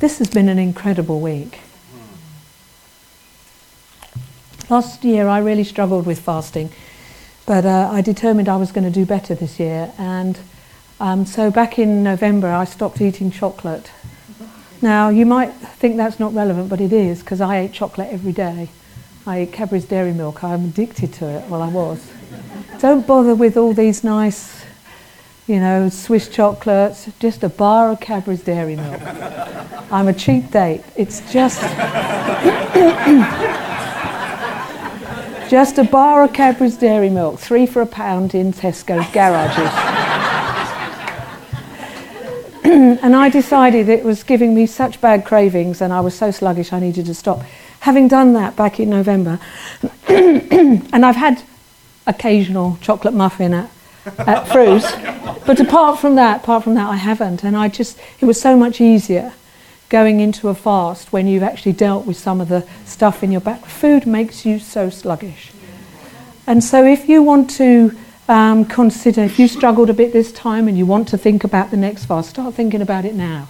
This has been an incredible week. Last year I really struggled with fasting, but uh, I determined I was going to do better this year. And um, so back in November I stopped eating chocolate. Now you might think that's not relevant, but it is because I ate chocolate every day. I ate Cadbury's Dairy Milk. I'm addicted to it. Well, I was. Don't bother with all these nice you know, Swiss chocolates, just a bar of Cadbury's Dairy Milk. I'm a cheap date. It's just just a bar of Cadbury's Dairy Milk, three for a pound in Tesco's garages. and I decided it was giving me such bad cravings and I was so sluggish I needed to stop. Having done that back in November, and I've had occasional chocolate muffin at at Fru's. But apart from that, apart from that, I haven't. And I just, it was so much easier going into a fast when you've actually dealt with some of the stuff in your back. Food makes you so sluggish. And so if you want to um, consider, if you struggled a bit this time and you want to think about the next fast, start thinking about it now.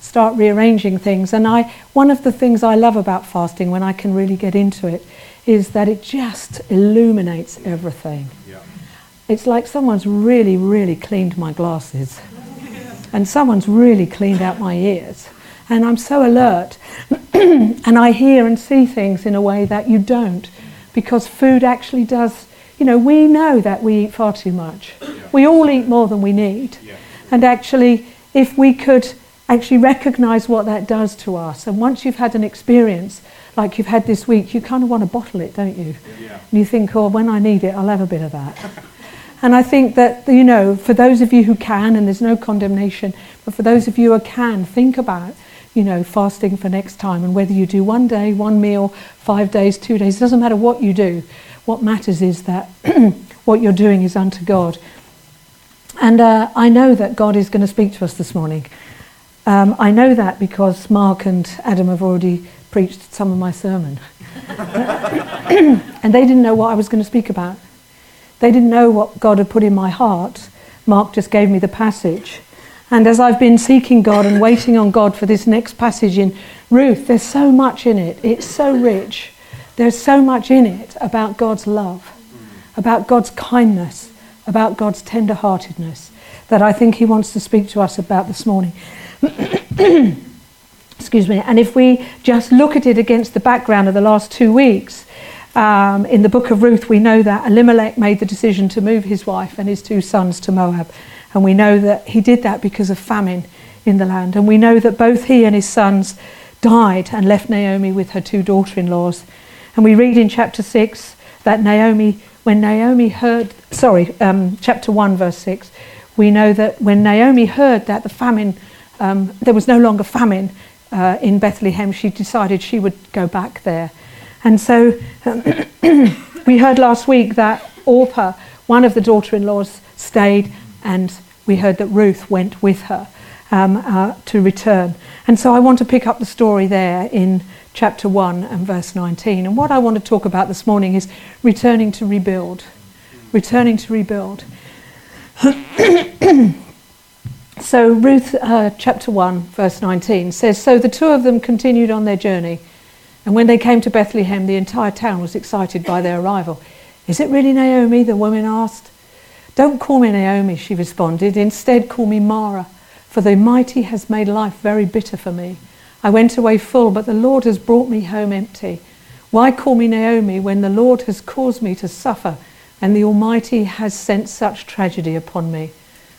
Start rearranging things. And I, one of the things I love about fasting when I can really get into it is that it just illuminates everything. Yeah. It's like someone's really, really cleaned my glasses. And someone's really cleaned out my ears. And I'm so alert. and I hear and see things in a way that you don't. Because food actually does, you know, we know that we eat far too much. We all eat more than we need. And actually, if we could actually recognize what that does to us, and once you've had an experience like you've had this week, you kind of want to bottle it, don't you? Yeah. And you think, oh, when I need it, I'll have a bit of that. And I think that, you know, for those of you who can, and there's no condemnation, but for those of you who can, think about, you know, fasting for next time and whether you do one day, one meal, five days, two days, it doesn't matter what you do. What matters is that what you're doing is unto God. And uh, I know that God is going to speak to us this morning. Um, I know that because Mark and Adam have already preached some of my sermon. and they didn't know what I was going to speak about. They didn't know what God had put in my heart. Mark just gave me the passage. And as I've been seeking God and waiting on God for this next passage in Ruth, there's so much in it. It's so rich. There's so much in it about God's love, about God's kindness, about God's tender-heartedness that I think He wants to speak to us about this morning. Excuse me. And if we just look at it against the background of the last two weeks, um, in the book of Ruth, we know that Elimelech made the decision to move his wife and his two sons to Moab. And we know that he did that because of famine in the land. And we know that both he and his sons died and left Naomi with her two daughter in laws. And we read in chapter 6 that Naomi, when Naomi heard, sorry, um, chapter 1, verse 6, we know that when Naomi heard that the famine, um, there was no longer famine uh, in Bethlehem, she decided she would go back there. And so um, we heard last week that Orpah, one of the daughter in laws, stayed, and we heard that Ruth went with her um, uh, to return. And so I want to pick up the story there in chapter 1 and verse 19. And what I want to talk about this morning is returning to rebuild. Returning to rebuild. so, Ruth uh, chapter 1, verse 19 says So the two of them continued on their journey. And when they came to Bethlehem, the entire town was excited by their arrival. Is it really Naomi? the woman asked. Don't call me Naomi, she responded. Instead, call me Mara, for the mighty has made life very bitter for me. I went away full, but the Lord has brought me home empty. Why call me Naomi when the Lord has caused me to suffer and the Almighty has sent such tragedy upon me?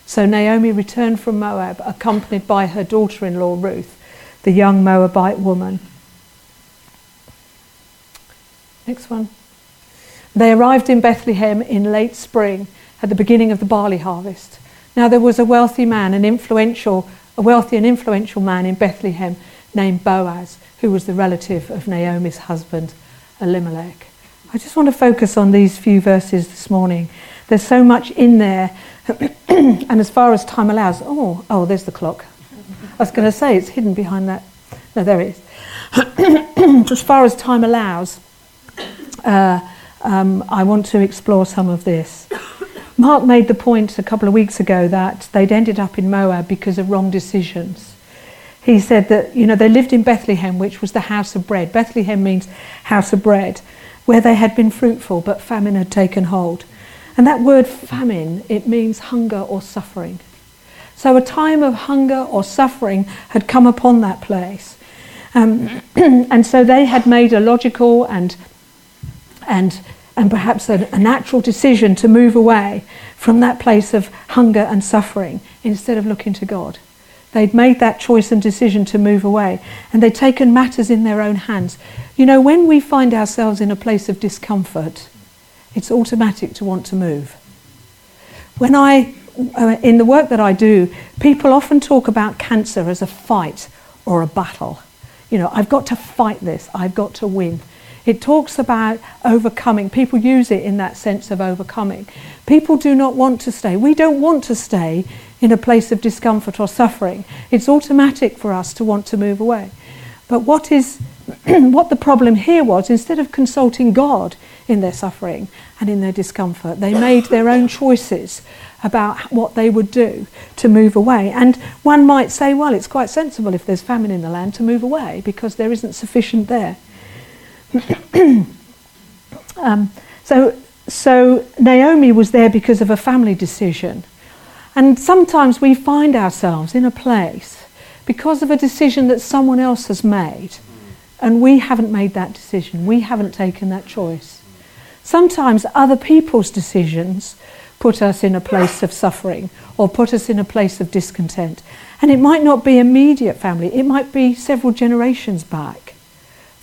So Naomi returned from Moab, accompanied by her daughter in law Ruth, the young Moabite woman. Next one. They arrived in Bethlehem in late spring at the beginning of the barley harvest. Now there was a wealthy man, an influential a wealthy and influential man in Bethlehem named Boaz, who was the relative of Naomi's husband, Elimelech. I just want to focus on these few verses this morning. There's so much in there, and as far as time allows, oh, oh, there's the clock. I was going to say it's hidden behind that. No, there it is. as far as time allows, uh, um, I want to explore some of this. Mark made the point a couple of weeks ago that they'd ended up in Moab because of wrong decisions. He said that, you know, they lived in Bethlehem, which was the house of bread. Bethlehem means house of bread, where they had been fruitful, but famine had taken hold. And that word famine, it means hunger or suffering. So a time of hunger or suffering had come upon that place. Um, and so they had made a logical and, and, and perhaps a, a natural decision to move away from that place of hunger and suffering instead of looking to God. They'd made that choice and decision to move away, and they'd taken matters in their own hands. You know, when we find ourselves in a place of discomfort, it's automatic to want to move. When I, uh, in the work that I do, people often talk about cancer as a fight or a battle. You know, I've got to fight this, I've got to win. It talks about overcoming. People use it in that sense of overcoming. People do not want to stay. We don't want to stay in a place of discomfort or suffering. It's automatic for us to want to move away. But what is what the problem here was, instead of consulting God in their suffering and in their discomfort, they made their own choices about what they would do to move away. And one might say, well, it's quite sensible if there's famine in the land to move away because there isn't sufficient there. um, so, so Naomi was there because of a family decision. And sometimes we find ourselves in a place because of a decision that someone else has made, and we haven't made that decision, we haven't taken that choice. Sometimes other people's decisions put us in a place of suffering or put us in a place of discontent. And it might not be immediate family, it might be several generations back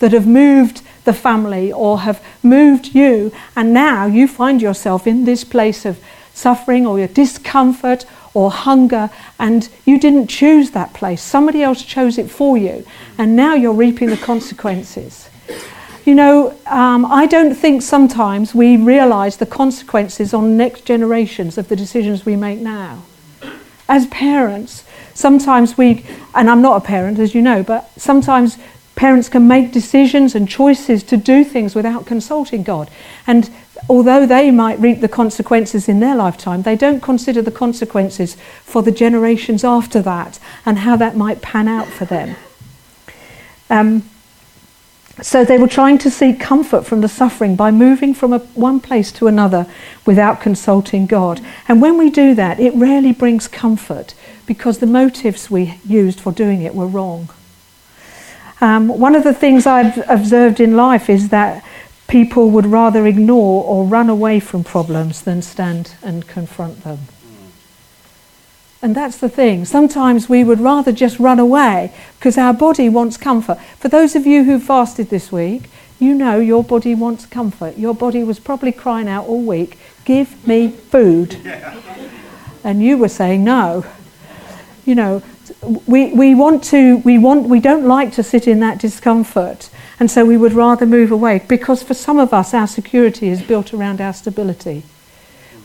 that have moved the family or have moved you, and now you find yourself in this place of suffering or your discomfort or hunger, and you didn't choose that place. Somebody else chose it for you, and now you're reaping the consequences. You know, um, I don't think sometimes we realize the consequences on next generations of the decisions we make now. As parents, sometimes we, and I'm not a parent as you know, but sometimes parents can make decisions and choices to do things without consulting God. And although they might reap the consequences in their lifetime, they don't consider the consequences for the generations after that and how that might pan out for them. Um, so they were trying to seek comfort from the suffering by moving from a, one place to another without consulting God. And when we do that, it rarely brings comfort because the motives we used for doing it were wrong. Um, one of the things I've observed in life is that people would rather ignore or run away from problems than stand and confront them. And that's the thing. Sometimes we would rather just run away because our body wants comfort. For those of you who fasted this week, you know your body wants comfort. Your body was probably crying out all week, Give me food. And you were saying no. You know, we, we want to, we want, we don't like to sit in that discomfort. And so we would rather move away because for some of us, our security is built around our stability.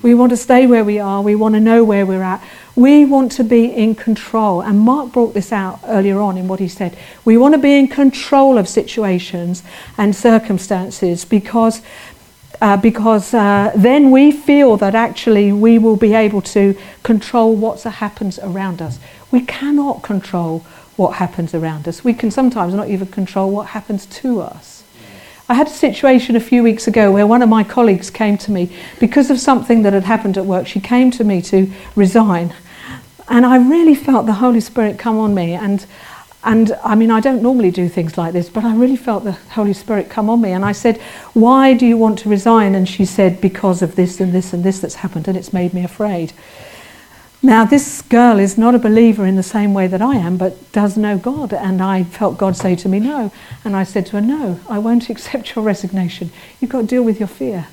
We want to stay where we are. We want to know where we're at. We want to be in control. And Mark brought this out earlier on in what he said. We want to be in control of situations and circumstances because, uh, because uh, then we feel that actually we will be able to control what happens around us. We cannot control what happens around us. We can sometimes not even control what happens to us. I had a situation a few weeks ago where one of my colleagues came to me because of something that had happened at work. She came to me to resign. And I really felt the Holy Spirit come on me. And, and I mean, I don't normally do things like this, but I really felt the Holy Spirit come on me. And I said, Why do you want to resign? And she said, Because of this and this and this that's happened, and it's made me afraid. Now, this girl is not a believer in the same way that I am, but does know God. And I felt God say to me, No. And I said to her, No, I won't accept your resignation. You've got to deal with your fear.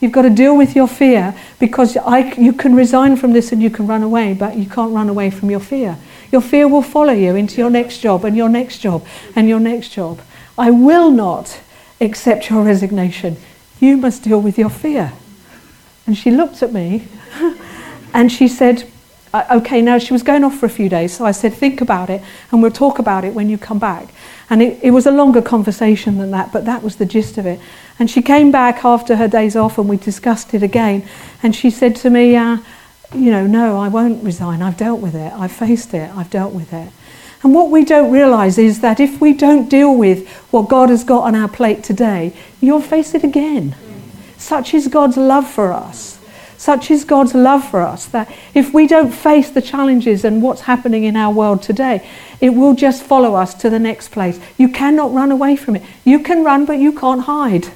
You've got to deal with your fear because I, you can resign from this and you can run away, but you can't run away from your fear. Your fear will follow you into your next job and your next job and your next job. I will not accept your resignation. You must deal with your fear. And she looked at me and she said, okay, now she was going off for a few days, so I said, think about it, and we'll talk about it when you come back. And it, it, was a longer conversation than that, but that was the gist of it. And she came back after her days off, and we discussed it again. And she said to me, uh, you know, no, I won't resign. I've dealt with it. I've faced it. I've dealt with it. And what we don't realize is that if we don't deal with what God has got on our plate today, you'll face it again. Such is God's love for us. Such is God's love for us that if we don't face the challenges and what's happening in our world today, it will just follow us to the next place. You cannot run away from it. You can run, but you can't hide.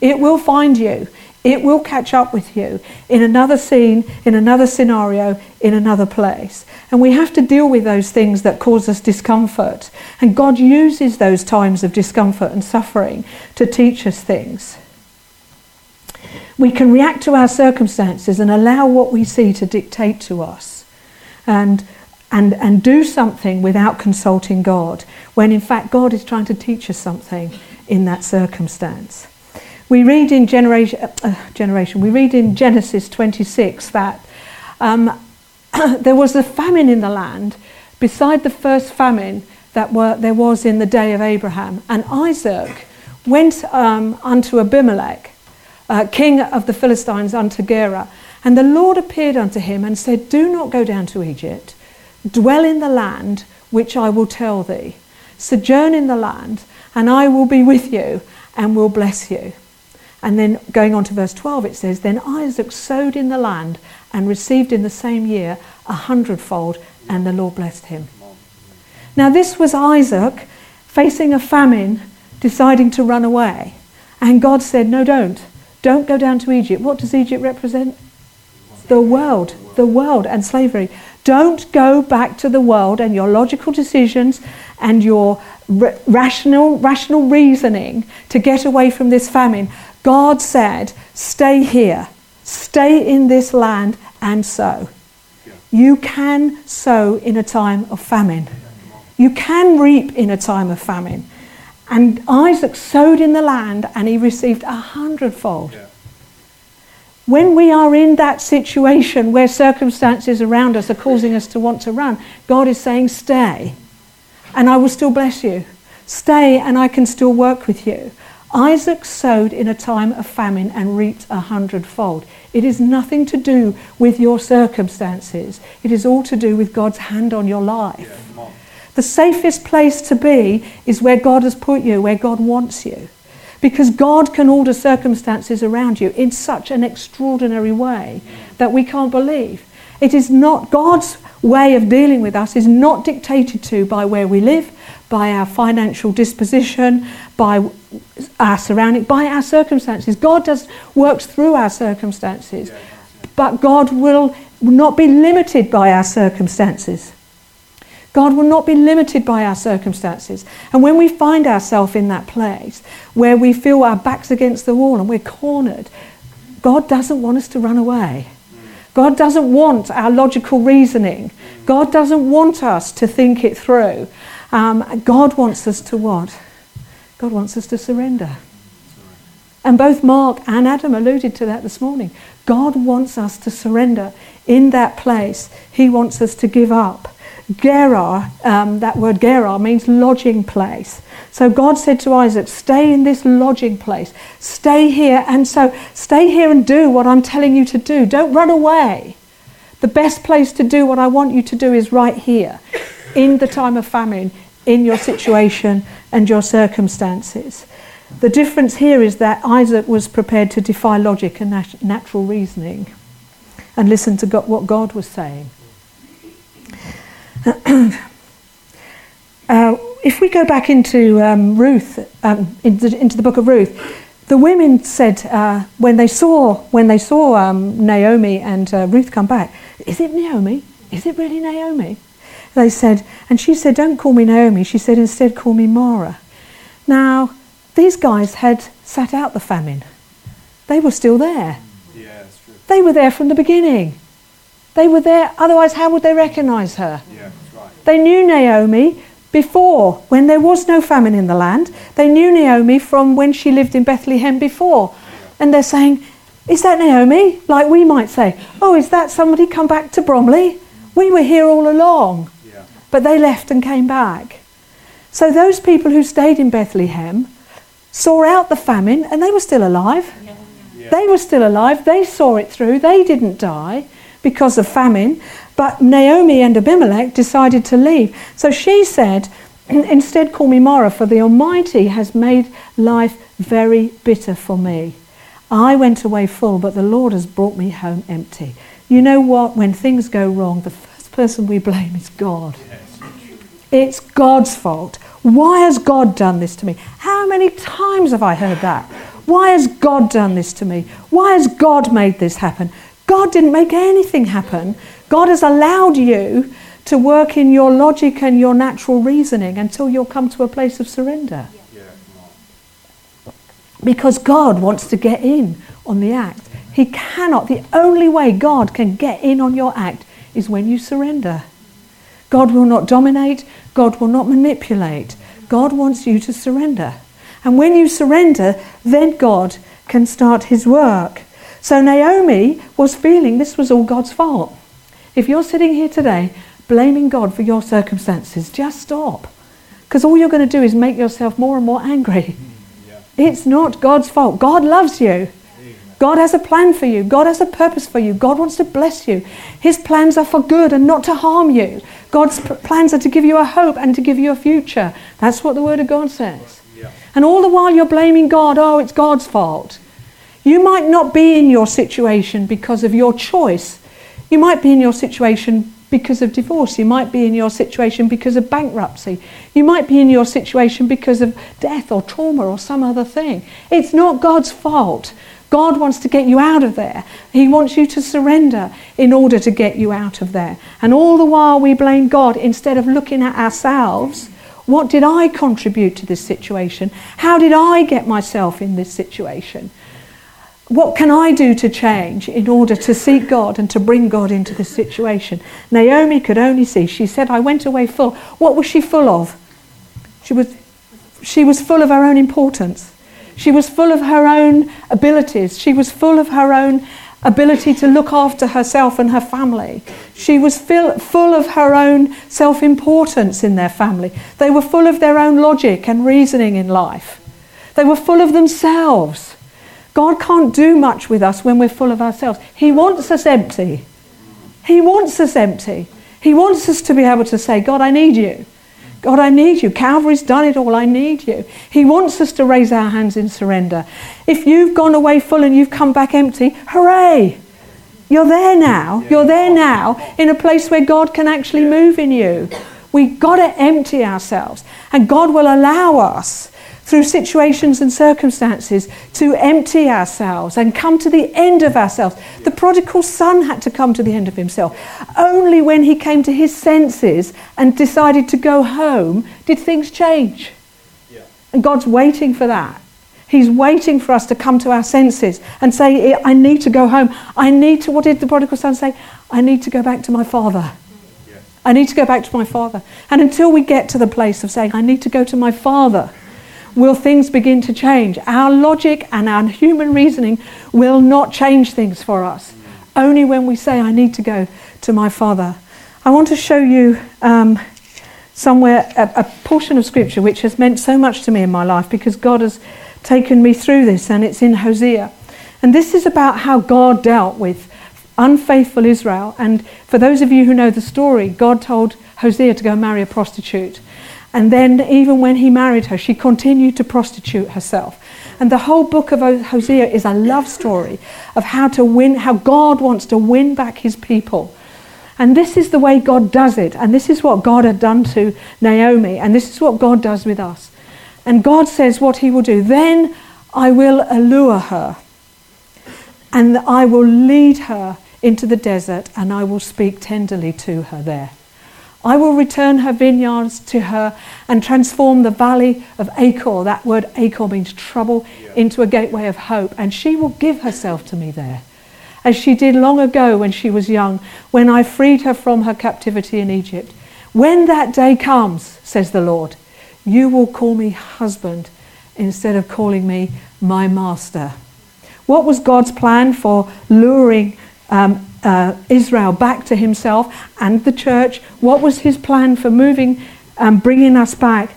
It will find you. It will catch up with you in another scene, in another scenario, in another place. And we have to deal with those things that cause us discomfort. And God uses those times of discomfort and suffering to teach us things. We can react to our circumstances and allow what we see to dictate to us and, and, and do something without consulting God, when in fact God is trying to teach us something in that circumstance. We read in generation, uh, generation we read in Genesis 26 that um, there was a famine in the land beside the first famine that were, there was in the day of Abraham. And Isaac went um, unto Abimelech uh, king of the Philistines unto Gerar. And the Lord appeared unto him and said, Do not go down to Egypt, dwell in the land which I will tell thee. Sojourn in the land, and I will be with you and will bless you. And then going on to verse 12, it says, Then Isaac sowed in the land and received in the same year a hundredfold, and the Lord blessed him. Now, this was Isaac facing a famine, deciding to run away. And God said, No, don't. Don't go down to Egypt. What does Egypt represent? The world, the world and slavery. Don't go back to the world and your logical decisions and your r- rational, rational reasoning to get away from this famine. God said, stay here, stay in this land and sow. You can sow in a time of famine. You can reap in a time of famine. And Isaac sowed in the land and he received a hundredfold. Yeah. When we are in that situation where circumstances around us are causing us to want to run, God is saying, Stay, and I will still bless you. Stay, and I can still work with you. Isaac sowed in a time of famine and reaped a hundredfold. It is nothing to do with your circumstances, it is all to do with God's hand on your life. Yeah, the safest place to be is where God has put you, where God wants you. Because God can order circumstances around you in such an extraordinary way that we can't believe. It is not God's way of dealing with us is not dictated to by where we live, by our financial disposition, by our surrounding, by our circumstances. God does works through our circumstances, but God will not be limited by our circumstances. God will not be limited by our circumstances. And when we find ourselves in that place where we feel our backs against the wall and we're cornered, God doesn't want us to run away. God doesn't want our logical reasoning. God doesn't want us to think it through. Um, God wants us to what? God wants us to surrender. And both Mark and Adam alluded to that this morning. God wants us to surrender in that place. He wants us to give up. Gerar, um, that word Gerar means lodging place. So God said to Isaac, Stay in this lodging place. Stay here. And so stay here and do what I'm telling you to do. Don't run away. The best place to do what I want you to do is right here, in the time of famine, in your situation and your circumstances. The difference here is that Isaac was prepared to defy logic and nat- natural reasoning and listen to what God was saying. Uh, if we go back into um, Ruth, um, into, into, the book of Ruth, the women said uh, when they saw when they saw um, Naomi and uh, Ruth come back, "Is it Naomi? Is it really Naomi?" They said, and she said, "Don't call me Naomi." She said, "Instead, call me Mara." Now, these guys had sat out the famine; they were still there. Yeah, that's true. They were there from the beginning. They were there. Otherwise, how would they recognise her? Yeah, right. They knew Naomi before, when there was no famine in the land. They knew Naomi from when she lived in Bethlehem before. And they're saying, Is that Naomi? Like we might say, Oh, is that somebody come back to Bromley? We were here all along. Yeah. But they left and came back. So those people who stayed in Bethlehem saw out the famine and they were still alive. Yeah. They were still alive. They saw it through. They didn't die because of famine. But Naomi and Abimelech decided to leave. So she said, Instead, call me Mara, for the Almighty has made life very bitter for me. I went away full, but the Lord has brought me home empty. You know what? When things go wrong, the first person we blame is God. It's God's fault. Why has God done this to me? How many times have I heard that? Why has God done this to me? Why has God made this happen? God didn't make anything happen. God has allowed you to work in your logic and your natural reasoning until you'll come to a place of surrender. Because God wants to get in on the act. He cannot. The only way God can get in on your act is when you surrender. God will not dominate, God will not manipulate. God wants you to surrender. And when you surrender, then God can start his work. So Naomi was feeling this was all God's fault. If you're sitting here today blaming God for your circumstances, just stop. Because all you're going to do is make yourself more and more angry. Mm, yeah. It's not God's fault. God loves you. God has a plan for you. God has a purpose for you. God wants to bless you. His plans are for good and not to harm you. God's p- plans are to give you a hope and to give you a future. That's what the Word of God says. Yeah. And all the while you're blaming God, oh, it's God's fault. You might not be in your situation because of your choice. You might be in your situation because of divorce. You might be in your situation because of bankruptcy. You might be in your situation because of death or trauma or some other thing. It's not God's fault. God wants to get you out of there. He wants you to surrender in order to get you out of there. And all the while we blame God instead of looking at ourselves. What did I contribute to this situation? How did I get myself in this situation? What can I do to change in order to seek God and to bring God into this situation? Naomi could only see. She said, I went away full. What was she full of? She was, she was full of her own importance. She was full of her own abilities. She was full of her own ability to look after herself and her family. She was fill, full of her own self importance in their family. They were full of their own logic and reasoning in life. They were full of themselves. God can't do much with us when we're full of ourselves. He wants us empty. He wants us empty. He wants us to be able to say, God, I need you. God, I need you. Calvary's done it all. I need you. He wants us to raise our hands in surrender. If you've gone away full and you've come back empty, hooray! You're there now. You're there now in a place where God can actually move in you. We've got to empty ourselves. And God will allow us through situations and circumstances to empty ourselves and come to the end of ourselves. The prodigal son had to come to the end of himself. Only when he came to his senses and decided to go home did things change. Yeah. And God's waiting for that. He's waiting for us to come to our senses and say, I need to go home. I need to, what did the prodigal son say? I need to go back to my father. I need to go back to my father. And until we get to the place of saying, I need to go to my father, will things begin to change. Our logic and our human reasoning will not change things for us. Only when we say, I need to go to my father. I want to show you um, somewhere a, a portion of scripture which has meant so much to me in my life because God has taken me through this, and it's in Hosea. And this is about how God dealt with unfaithful Israel. And for those of you who know the story, God told Hosea to go marry a prostitute. And then, even when he married her, she continued to prostitute herself. And the whole book of Hosea is a love story of how to win, how God wants to win back his people. And this is the way God does it. And this is what God had done to Naomi. And this is what God does with us. And God says what he will do. Then I will allure her. And I will lead her into the desert. And I will speak tenderly to her there. I will return her vineyards to her and transform the valley of Achor, that word Achor means trouble, Yeah. into a gateway of hope. And she will give herself to me there, as she did long ago when she was young, when I freed her from her captivity in Egypt. When that day comes, says the Lord, you will call me husband instead of calling me my master. What was God's plan for luring um, uh, Israel back to himself and the church? What was his plan for moving and bringing us back?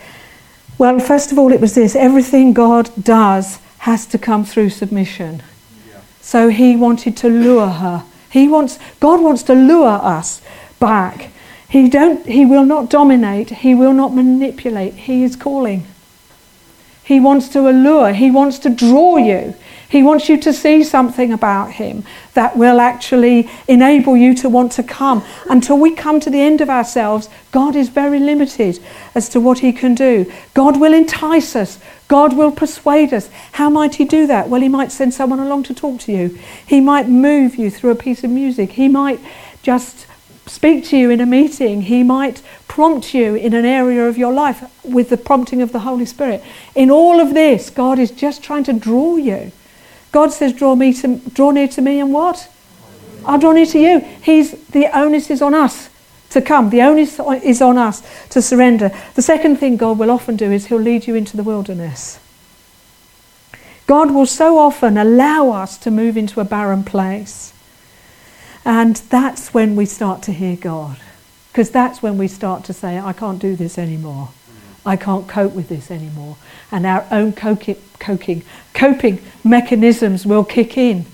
Well, first of all, it was this everything God does has to come through submission. So he wanted to lure her. He wants, God wants to lure us back. He, don't, he will not dominate, he will not manipulate. He is calling. He wants to allure, he wants to draw you. He wants you to see something about him that will actually enable you to want to come. Until we come to the end of ourselves, God is very limited as to what he can do. God will entice us. God will persuade us. How might he do that? Well, he might send someone along to talk to you. He might move you through a piece of music. He might just speak to you in a meeting. He might prompt you in an area of your life with the prompting of the Holy Spirit. In all of this, God is just trying to draw you. God says, draw, me to, draw near to me and what? I'll draw near to you. He's, the onus is on us to come. The onus is on us to surrender. The second thing God will often do is he'll lead you into the wilderness. God will so often allow us to move into a barren place. And that's when we start to hear God. Because that's when we start to say, I can't do this anymore. I can't cope with this anymore. And our own coping, coping mechanisms will kick in.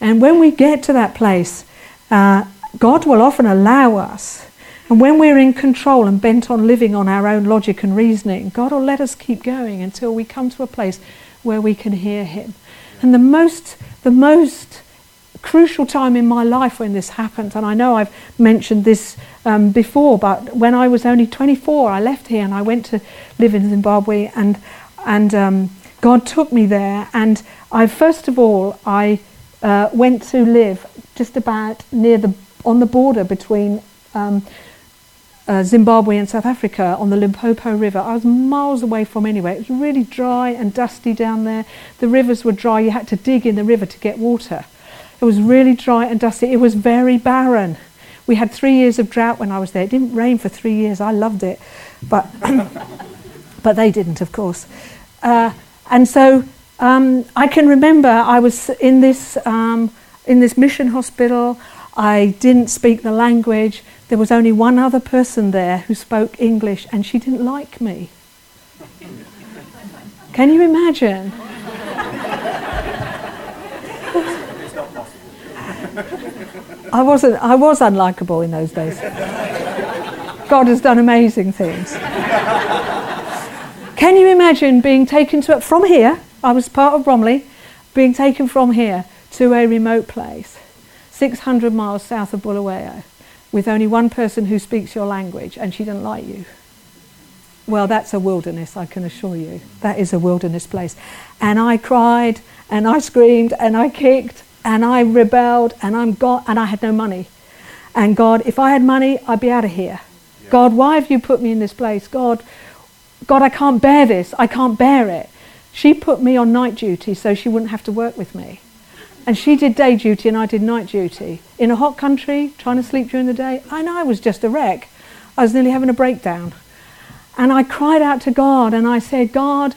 And when we get to that place, uh, God will often allow us. And when we're in control and bent on living on our own logic and reasoning, God will let us keep going until we come to a place where we can hear Him. And the most, the most crucial time in my life when this happened, and I know I've mentioned this um, before, but when I was only 24, I left here and I went to live in Zimbabwe, and and um, God took me there, and I first of all I uh, went to live just about near the on the border between. Um, uh, Zimbabwe and South Africa on the Limpopo River. I was miles away from anywhere. It was really dry and dusty down there. The rivers were dry. You had to dig in the river to get water. It was really dry and dusty. It was very barren. We had three years of drought when I was there. It didn't rain for three years. I loved it, but but they didn't, of course. Uh, and so um, I can remember I was in this um, in this mission hospital. I didn't speak the language. There was only one other person there who spoke English, and she didn't like me. Can you imagine? I wasn't. I was unlikable in those days. God has done amazing things. Can you imagine being taken to from here? I was part of Bromley, being taken from here to a remote place, 600 miles south of Bulawayo, with only one person who speaks your language, and she doesn't like you. Well, that's a wilderness, I can assure you. That is a wilderness place. And I cried, and I screamed, and I kicked, and I rebelled and I'm God and I had no money. And God, if I had money, I'd be out of here. Yeah. God, why have you put me in this place? God, God, I can't bear this. I can't bear it. She put me on night duty so she wouldn't have to work with me. And she did day duty and I did night duty. In a hot country, trying to sleep during the day, I know I was just a wreck. I was nearly having a breakdown. And I cried out to God and I said, God,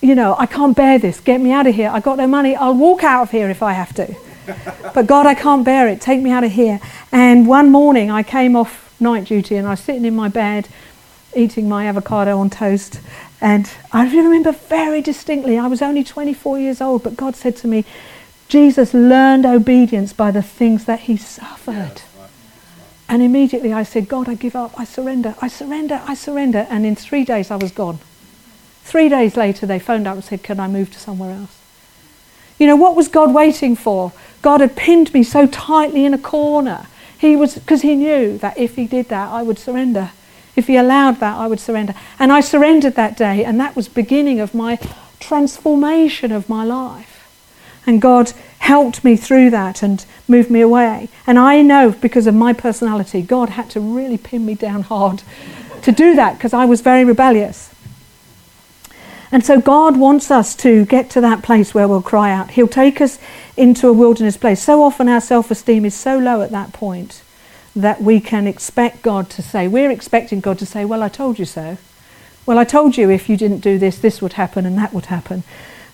you know, I can't bear this. Get me out of here. I got no money. I'll walk out of here if I have to. but God, I can't bear it. Take me out of here. And one morning I came off night duty and I was sitting in my bed eating my avocado on toast. And I remember very distinctly, I was only 24 years old, but God said to me, Jesus learned obedience by the things that he suffered. And immediately I said, God, I give up. I surrender. I surrender. I surrender. And in three days I was gone. Three days later, they phoned up and said, Can I move to somewhere else? You know, what was God waiting for? God had pinned me so tightly in a corner. He was, because he knew that if he did that, I would surrender. If he allowed that, I would surrender. And I surrendered that day, and that was beginning of my transformation of my life. And God helped me through that and moved me away. And I know because of my personality, God had to really pin me down hard to do that because I was very rebellious. And so God wants us to get to that place where we'll cry out. He'll take us into a wilderness place. So often our self esteem is so low at that point that we can expect God to say. We're expecting God to say, Well, I told you so. Well, I told you if you didn't do this, this would happen and that would happen.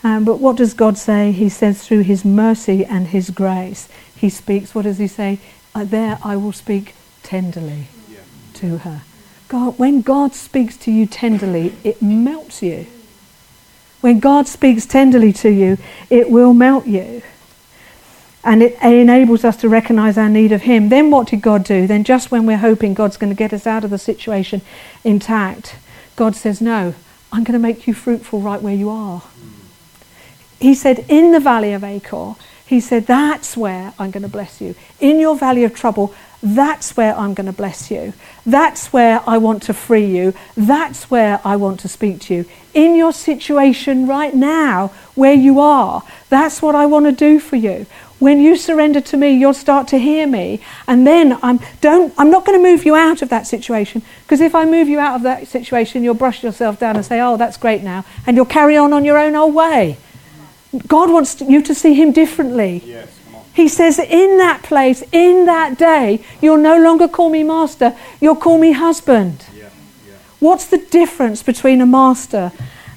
Um, but what does God say? He says, through His mercy and His grace, He speaks. What does He say? Uh, there I will speak tenderly Yeah. to her. God, when God speaks to you tenderly, it melts you. When God speaks tenderly to you, it will melt you. And it enables us to recognize our need of Him. Then what did God do? Then, just when we're hoping God's going to get us out of the situation intact, God says, No, I'm going to make you fruitful right where you are. He said, In the valley of Achor, He said, That's where I'm going to bless you. In your valley of trouble, that's where I'm going to bless you. That's where I want to free you. That's where I want to speak to you. In your situation right now, where you are, that's what I want to do for you. When you surrender to me, you'll start to hear me. And then I'm, don't, I'm not going to move you out of that situation, because if I move you out of that situation, you'll brush yourself down and say, oh, that's great now. And you'll carry on on your own old way. God wants you to see him differently. Yes. He says, in that place, in that day, you'll no longer call me master, you'll call me husband. Yeah, yeah. What's the difference between a master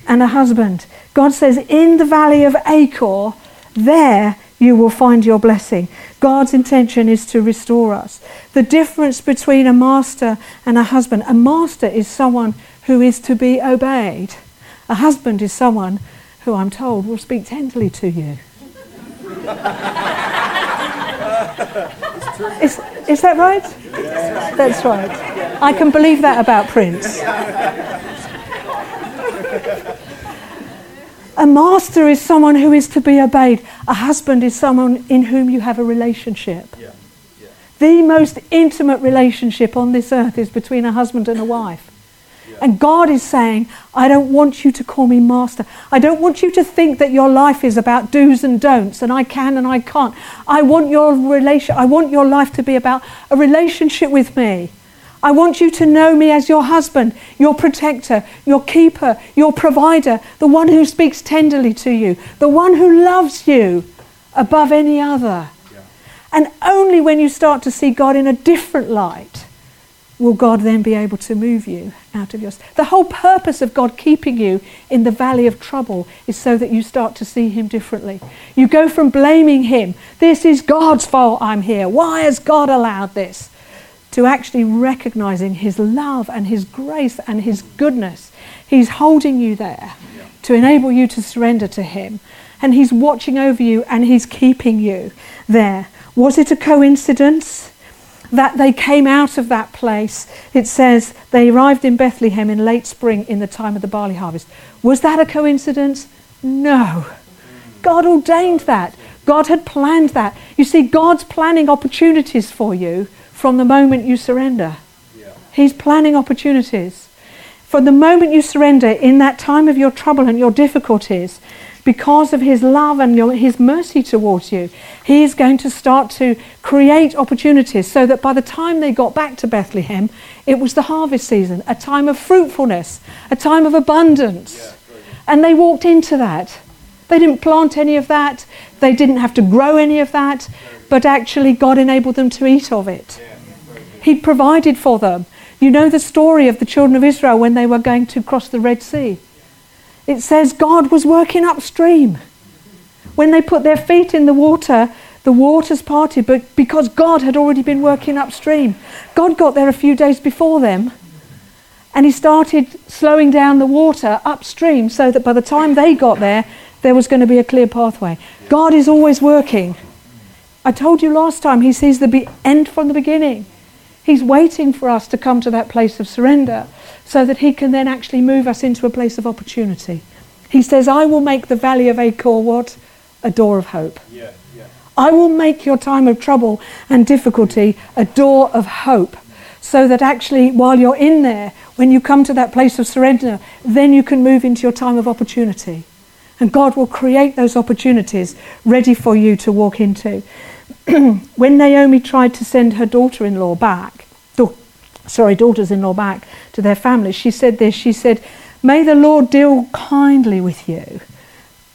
and a husband? God says, in the valley of Achor, there you will find your blessing. God's intention is to restore us. The difference between a master and a husband a master is someone who is to be obeyed, a husband is someone who I'm told will speak tenderly to you. Is, is that right? That's right. I can believe that about Prince. A master is someone who is to be obeyed. A husband is someone in whom you have a relationship. Yeah, yeah. The most intimate relationship on this earth is between a husband and a wife. Yeah. And God is saying, I don't want you to call me master. I don't want you to think that your life is about do's and don'ts and I can and I can't. I want your relation I want your life to be about a relationship with me. I want you to know me as your husband, your protector, your keeper, your provider, the one who speaks tenderly to you, the one who loves you above any other. Yeah. And only when you start to see God in a different light will God then be able to move you out of your. The whole purpose of God keeping you in the valley of trouble is so that you start to see Him differently. You go from blaming Him, this is God's fault I'm here, why has God allowed this? To actually recognizing His love and His grace and His goodness. He's holding you there Yeah. to enable you to surrender to Him. And He's watching over you and He's keeping you there. Was it a coincidence that they came out of that place? It says they arrived in Bethlehem in late spring in the time of the barley harvest. Was that a coincidence? No. God ordained that. God had planned that. You see, God's planning opportunities for you from the moment you surrender. Yeah. He's planning opportunities. From the moment you surrender in that time of your trouble and your difficulties, because of His love and your, His mercy towards you, He is going to start to create opportunities so that by the time they got back to Bethlehem, it was the harvest season, a time of fruitfulness, a time of abundance. Yeah. And they walked into that. They didn't plant any of that, they didn't have to grow any of that, but actually, God enabled them to eat of it. He provided for them. You know the story of the children of Israel when they were going to cross the Red Sea. It says God was working upstream. When they put their feet in the water, the waters parted, but because God had already been working upstream. God got there a few days before them, and He started slowing down the water upstream so that by the time they got there, there was going to be a clear pathway. God is always working. I told you last time, He sees the be- end from the beginning. He's waiting for us to come to that place of surrender so that He can then actually move us into a place of opportunity. He says, I will make the valley of Achor what? A door of hope. Yeah, yeah. I will make your time of trouble and difficulty a door of hope. So that actually, while you're in there, when you come to that place of surrender, then you can move into your time of opportunity. And God will create those opportunities ready for you to walk into. when Naomi tried to send her daughter in law back, da- sorry, daughters in law back to their families, she said this She said, May the Lord deal kindly with you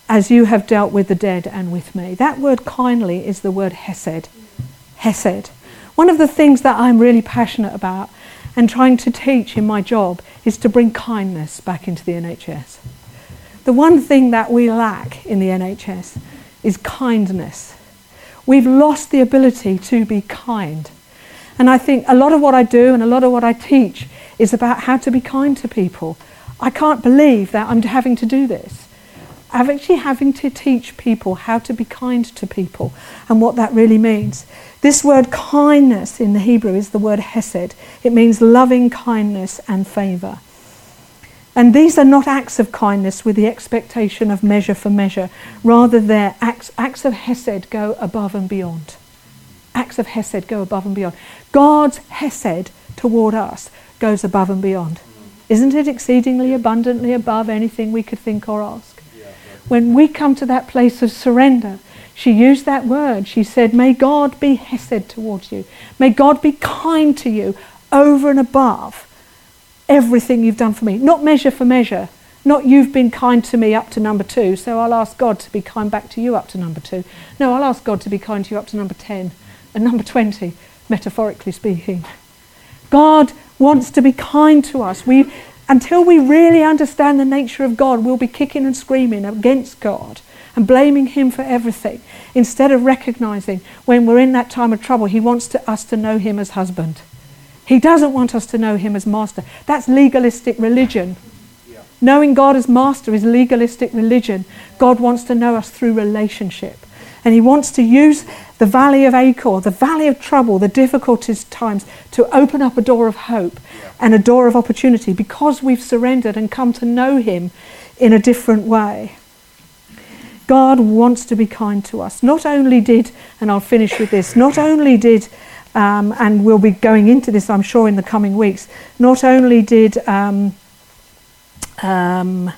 as you have dealt with the dead and with me. That word kindly is the word hesed. Hesed. One of the things that I'm really passionate about and trying to teach in my job is to bring kindness back into the NHS. The one thing that we lack in the NHS is kindness. We've lost the ability to be kind. And I think a lot of what I do and a lot of what I teach is about how to be kind to people. I can't believe that I'm having to do this. I'm actually having to teach people how to be kind to people and what that really means. This word kindness in the Hebrew is the word hesed. It means loving kindness and favour. And these are not acts of kindness with the expectation of measure for measure. Rather, their acts, acts of hesed go above and beyond. Acts of hesed go above and beyond. God's hesed toward us goes above and beyond. Isn't it exceedingly abundantly above anything we could think or ask? When we come to that place of surrender, she used that word. She said, May God be hesed towards you. May God be kind to you over and above everything you've done for me. Not measure for measure. Not you've been kind to me up to number two, so I'll ask God to be kind back to you up to number two. No, I'll ask God to be kind to you up to number 10 and number 20, metaphorically speaking. God wants to be kind to us. We, until we really understand the nature of God, we'll be kicking and screaming against God and blaming Him for everything instead of recognizing when we're in that time of trouble, He wants to, us to know Him as husband. He doesn't want us to know Him as master. That's legalistic religion. Yeah. Knowing God as master is legalistic religion. God wants to know us through relationship. And He wants to use the valley of Achor, the valley of trouble, the difficulties times, to open up a door of hope and a door of opportunity because we've surrendered and come to know Him in a different way. God wants to be kind to us. Not only did, and I'll finish with this, not only did, um, and we'll be going into this, I'm sure, in the coming weeks, not only did um, um,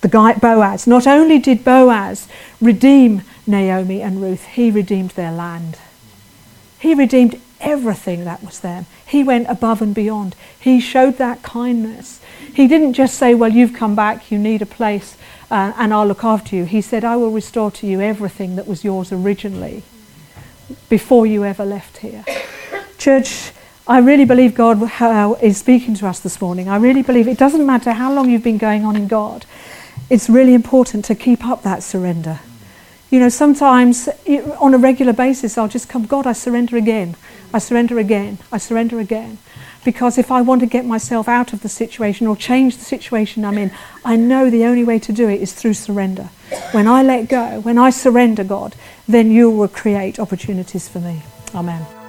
the guy Boaz, not only did Boaz redeem Naomi and Ruth, he redeemed their land. He redeemed everything that was them. He went above and beyond. He showed that kindness. He didn't just say, Well, you've come back, you need a place uh, and I'll look after you. He said, I will restore to you everything that was yours originally before you ever left here. Church, I really believe God is speaking to us this morning. I really believe it doesn't matter how long you've been going on in God, it's really important to keep up that surrender. You know, sometimes on a regular basis, I'll just come, God, I surrender again. I surrender again. I surrender again. Because if I want to get myself out of the situation or change the situation I'm in, I know the only way to do it is through surrender. When I let go, when I surrender, God, then you will create opportunities for me. Amen.